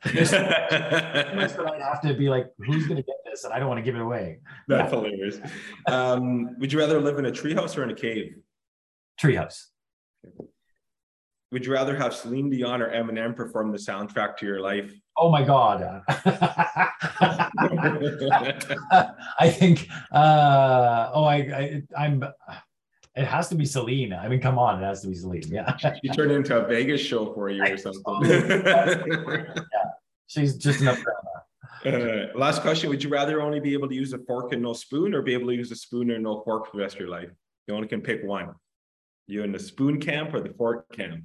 have to be like, who's going to get this? And I don't want to give it away. That's yeah. hilarious. Um, would you rather live in a treehouse or in a cave? Treehouse. Would you rather have Celine Dion or Eminem perform the soundtrack to your life? Oh my God. *laughs* I think, uh, oh, I, I, I'm, it has to be Celine. I mean, come on, it has to be Celine. Yeah. She turned into a Vegas show for you or something. *laughs* yeah. She's just enough. Uh, last question. Would you rather only be able to use a fork and no spoon or be able to use a spoon and no fork for the rest of your life? You only can pick one. You in the spoon camp or the fork camp?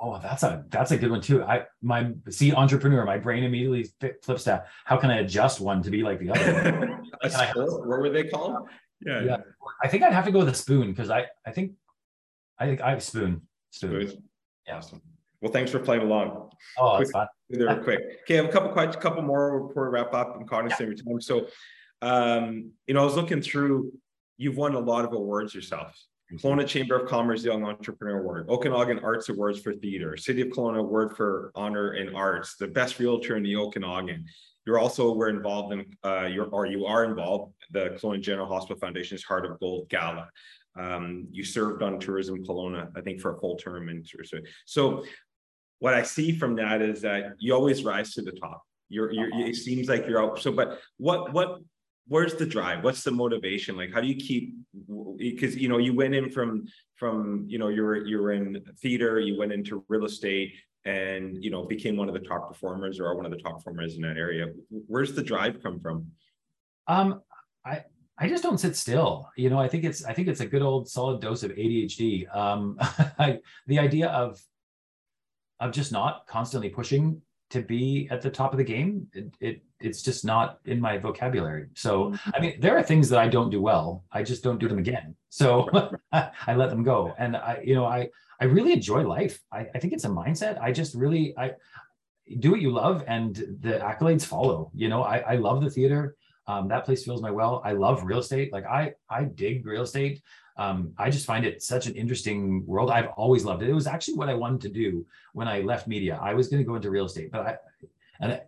Oh, that's a that's a good one too. I my see entrepreneur, my brain immediately flips to how can I adjust one to be like the other? *laughs* what were they called? Yeah, yeah. I think I'd have to go with a spoon because I I think I think I have spoon. Spoon. spoon. Yeah. Awesome. Well, thanks for playing along. Oh, quick, fun. Quick. Okay, I have a couple quite a couple more before we wrap up and cognizant yeah. time. So, um, you know, I was looking through. You've won a lot of awards yourself. Kelowna Chamber of Commerce Young Entrepreneur Award, Okanagan Arts Awards for Theater, City of Kelowna Award for Honor in Arts, the Best Realtor in the Okanagan. You're also we're involved in, uh, you're, or you are involved, the Kelowna General Hospital Foundation's Heart of Gold Gala. Um, you served on Tourism Kelowna, I think, for a full term. And so, what I see from that is that you always rise to the top. You're, you're, it seems like you're out. So, but what, what, where's the drive what's the motivation like how do you keep because you know you went in from from you know you were you were in theater you went into real estate and you know became one of the top performers or one of the top performers in that area. Where's the drive come from? Um i i just don't sit still. You know i think it's i think it's a good old solid dose of adhd um *laughs* I, the idea of of just not constantly pushing to be at the top of the game it, it it's just not in my vocabulary. So i mean there are things that i don't do well. I just don't do them again. So *laughs* i let them go. And i you know i i really enjoy life. I, I think it's a mindset. I just really i do what you love and the accolades follow you know? I i love the theater. Um, that place fills my well. I love real estate. Like i i dig real estate. Um, I just find it such an interesting world. I've always loved it. It was actually what I wanted to do when I left media. I was going to go into real estate, but I, and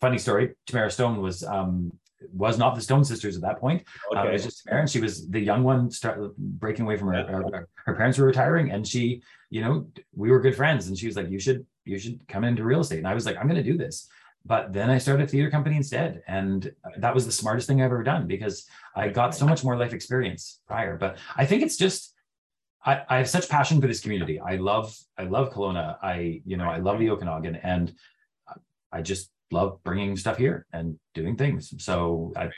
funny story, Tamara Stone was um, was not the Stone sisters at that point. Okay. Uh, it was just Tamara, and she was the young one, start breaking away from her, yeah. her. Her parents were retiring, and she, you know, we were good friends, and she was like, "You should, you should come into real estate." And I was like, "I'm going to do this." but then I started a theater company instead. And that was the smartest thing I've ever done because I got so much more life experience prior. But I think it's just, I, I have such passion for this community. I love, I love Kelowna. I, you know, I love the Okanagan and I just love bringing stuff here and doing things. So I,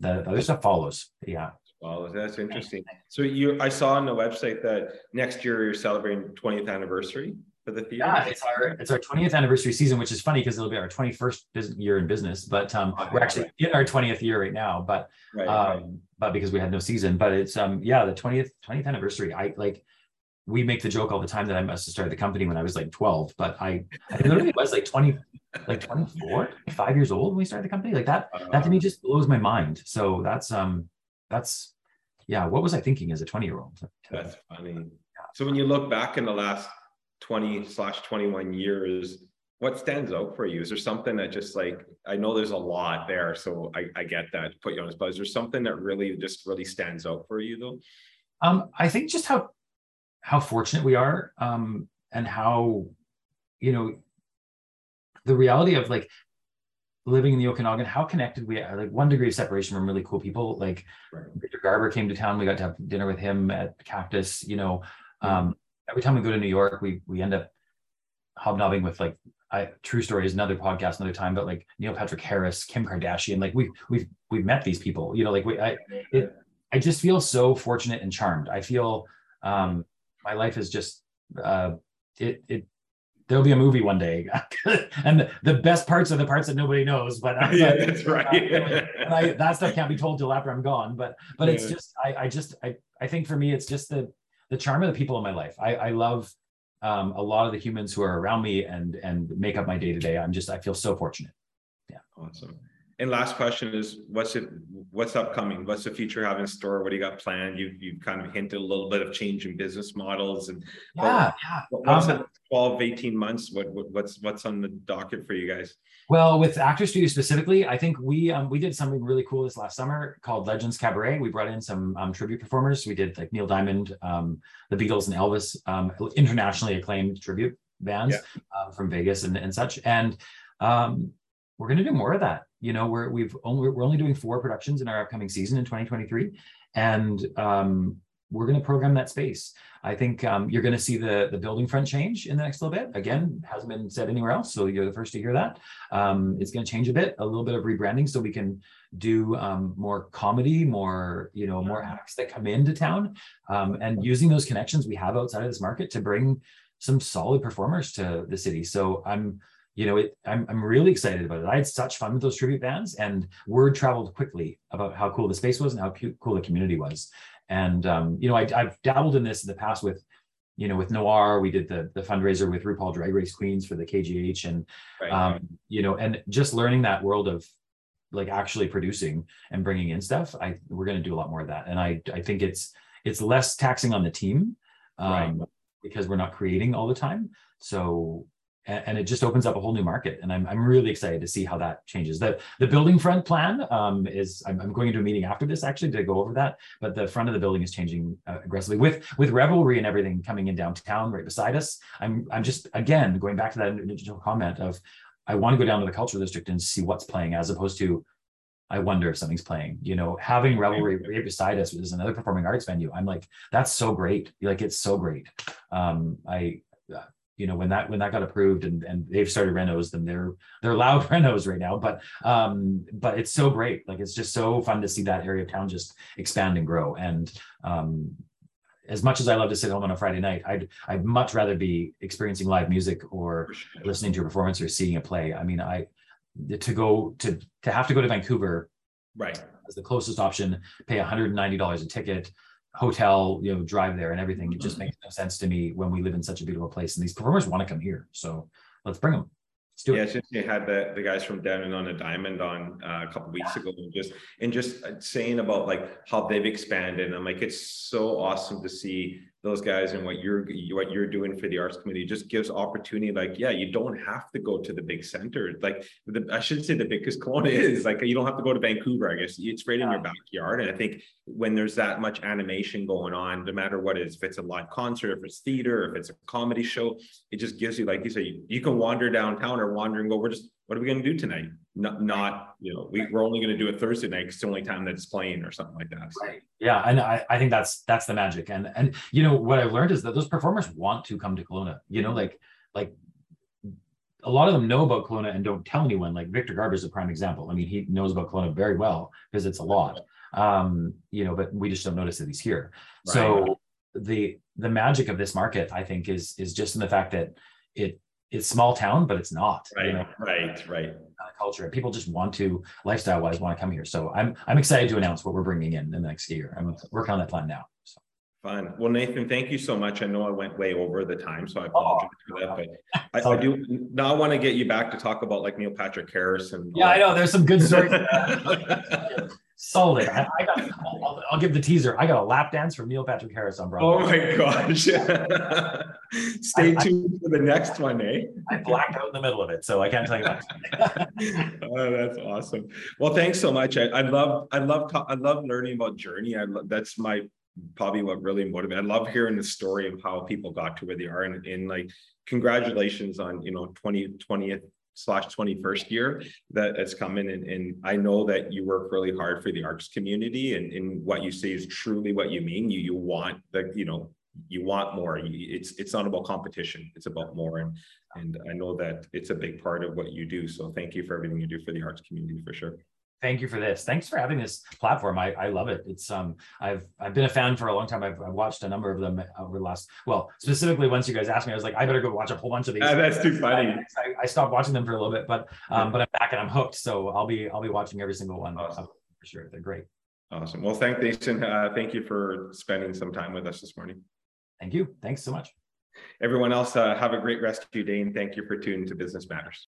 the other stuff follows. Yeah. Well, that's interesting. So you, I saw on the website that next year you're celebrating 20th anniversary for the theater? Yeah, it's our it's our 20th anniversary season, which is funny because it'll be our 21st year in business. But um, okay, we're actually right. in our 20th year right now. But right, um, right. but because we had no season, but it's um yeah the 20th 20th anniversary. I like we make the joke all the time that I must have started the company when I was like 12, but I, I literally was like 20, like 24, five years old when we started the company. Like that, uh, that to me just blows my mind. So that's um that's yeah, what was I thinking as a 20 year old? That's funny. So when you look back in the last 20 slash 21 years what stands out for you is there something that just like i know there's a lot there so i, I get that put you on the spot is there something that really just really stands out for you though um i think just how how fortunate we are um and how you know the reality of like living in the Okanagan, how connected we are, like one degree of separation from really cool people. Like right. Victor Garber came to town, we got to have dinner with him at Cactus, you know. Um, every time we go to New York, we we end up hobnobbing with like I true story is another podcast another time, but like Neil Patrick Harris, Kim Kardashian, like we've we've we've met these people, you know, like we I it, I just feel so fortunate and charmed. I feel um my life is just uh it it there'll be a movie one day *laughs* and the, best parts are the parts that nobody knows but *laughs* yeah that's right I, that stuff can't be told till after i'm gone but but yeah. it's just I, I just I, I think for me it's just the the charm of the people in my life i i love um, a lot of the humans who are around me and and make up my day to day. I'm just I feel so fortunate. Yeah. Awesome. And last question is what's it what's upcoming? What's the future have in store? What do you got planned? You you kind of hinted a little bit of change in business models and yeah, yeah. What's um, 12, 18 months? What, what what's what's on the docket for you guys? Well, with Actor Studio specifically, I think we um, we did something really cool this last summer called Legends Cabaret. We brought in some um, tribute performers. We did like Neil Diamond, um, the Beatles, and Elvis, um, internationally acclaimed tribute bands yeah. uh, from Vegas and, and such. And um, we're going to do more of that. You know, we're we've only we're only doing four productions in our upcoming season in 2023, and um, we're going to program that space. I think um, you're going to see the the building front change in the next little bit. Again, hasn't been said anywhere else, so you're the first to hear that. Um, it's going to change a bit, a little bit of rebranding, so we can do um, more comedy, more you know, more acts that come into town, um, and using those connections we have outside of this market to bring some solid performers to the city. So I'm you know, it, I'm, I'm really excited about it. I had such fun with those tribute bands, and word traveled quickly about how cool the space was and how cool the community was. And um, you know, I, have dabbled in this in the past with, you know, with Noir. We did the the fundraiser with RuPaul Drag Race Queens for the KGH, and right, um, right. you know, and just learning that world of like actually producing and bringing in stuff. I we're going to do a lot more of that, and I I think it's it's less taxing on the team um, right. because we're not creating all the time. So and, it just opens up a whole new market. And I'm, I'm really excited to see how that changes. The, the building front plan um, is, I'm, I'm, going into a meeting after this actually to go over that, but the front of the building is changing uh, aggressively with, with Revelry and everything coming in downtown right beside us. I'm, I'm just, again, going back to that initial comment of, I want to go down to the cultural district and see what's playing as opposed to, I wonder if something's playing. You know, having Revelry right beside us is another performing arts venue. I'm like, that's so great. Like, it's so great. Um, I you know when that when that got approved and and they've started renos then they're they're loud *laughs* renos right now. But um but it's so great. Like it's just so fun to see that area of town just expand and grow. And um as much as I love to sit home on a Friday night, I'd I'd much rather be experiencing live music or listening to a performance or seeing a play. I mean, I to go to to have to go to Vancouver, right, as the closest option, pay $190 a ticket, hotel, you know, drive there and everything. It just makes no sense to me when we live in such a beautiful place. And these performers want to come here. So let's bring them. Let's do yeah, it. since you had the, the guys from Down and on a Diamond on uh, a couple weeks yeah. ago, and just and just uh, saying about like how they've expanded. And I'm like, it's so awesome to see those guys and what you're what you're doing for the arts community just gives opportunity like yeah you don't have to go to the big center like the, i should say the biggest Kelowna is like you don't have to go to vancouver i guess it's right in your backyard. And i think when there's that much animation going on no matter what it is if it's a live concert if it's theater if it's a comedy show it just gives you like you say you, you can wander downtown or wander and go we're just what are we going to do tonight? Not, not you know, we, we're only going to do it Thursday night. It's the only time that it's playing or something like that. Right. Yeah, and I, I think that's that's the magic. And and you know what I've learned is that those performers want to come to Kelowna. You know, like like a lot of them know about Kelowna and don't tell anyone. Like Victor Garber is a prime example. I mean, he knows about Kelowna very well because it's a lot. Um, you know, but we just don't notice that he's here. Right. So the the magic of this market, I think, is is just in the fact that it it's small town, but it's not. Right, you know? right, right. Uh, culture. People just want to lifestyle wise want to come here. So I'm I'm excited to announce what we're bringing in, in the next year. I'm working on that plan now. So. Fun. Well, Nathan, thank you so much. I know I went way over the time, so I oh. apologize oh. for that. But *laughs* I, I, do now I want to get you back to talk about like Neil Patrick Harris and yeah, I know there's some good stories. *laughs* solid. I, I got, I'll, I'll, give the teaser. I got a lap dance from Neil Patrick Harris on Broadway. Oh my gosh! *laughs* Stay I, tuned I, for the next one, eh? I blacked out in the middle of it, so I can't tell you that. *laughs* oh, that's awesome. Well, thanks so much. I, I love, I love, I love learning about Journey. I love, that's my probably what really motivated. I love hearing the story of how people got to where they are, and, and like congratulations on you know 20 20th slash 21st year that has come in. And, and I know that you work really hard for the arts community and, and what you say is truly what you mean. You, you want the, you know, you want more. It's it's not about competition. It's about more, and and I know that it's a big part of what you do. So thank you for everything you do for the arts community for sure thank you for this. Thanks for having this platform. I, I love it. It's um I've I've been a fan for a long time. I've, I've watched a number of them over the last well specifically once you guys asked me, I was like I better go watch a whole bunch of these. Uh, that's too funny. *laughs* I, I, stopped watching them for a little bit, but um but I'm back and I'm hooked. So I'll be I'll be watching every single one awesome. for sure. They're great. Awesome. Well, thank Nathan. Uh, thank you for spending some time with us this morning. Thank you. Thanks so much. Everyone else, uh, have a great rest of your day and thank you for tuning to Business Matters.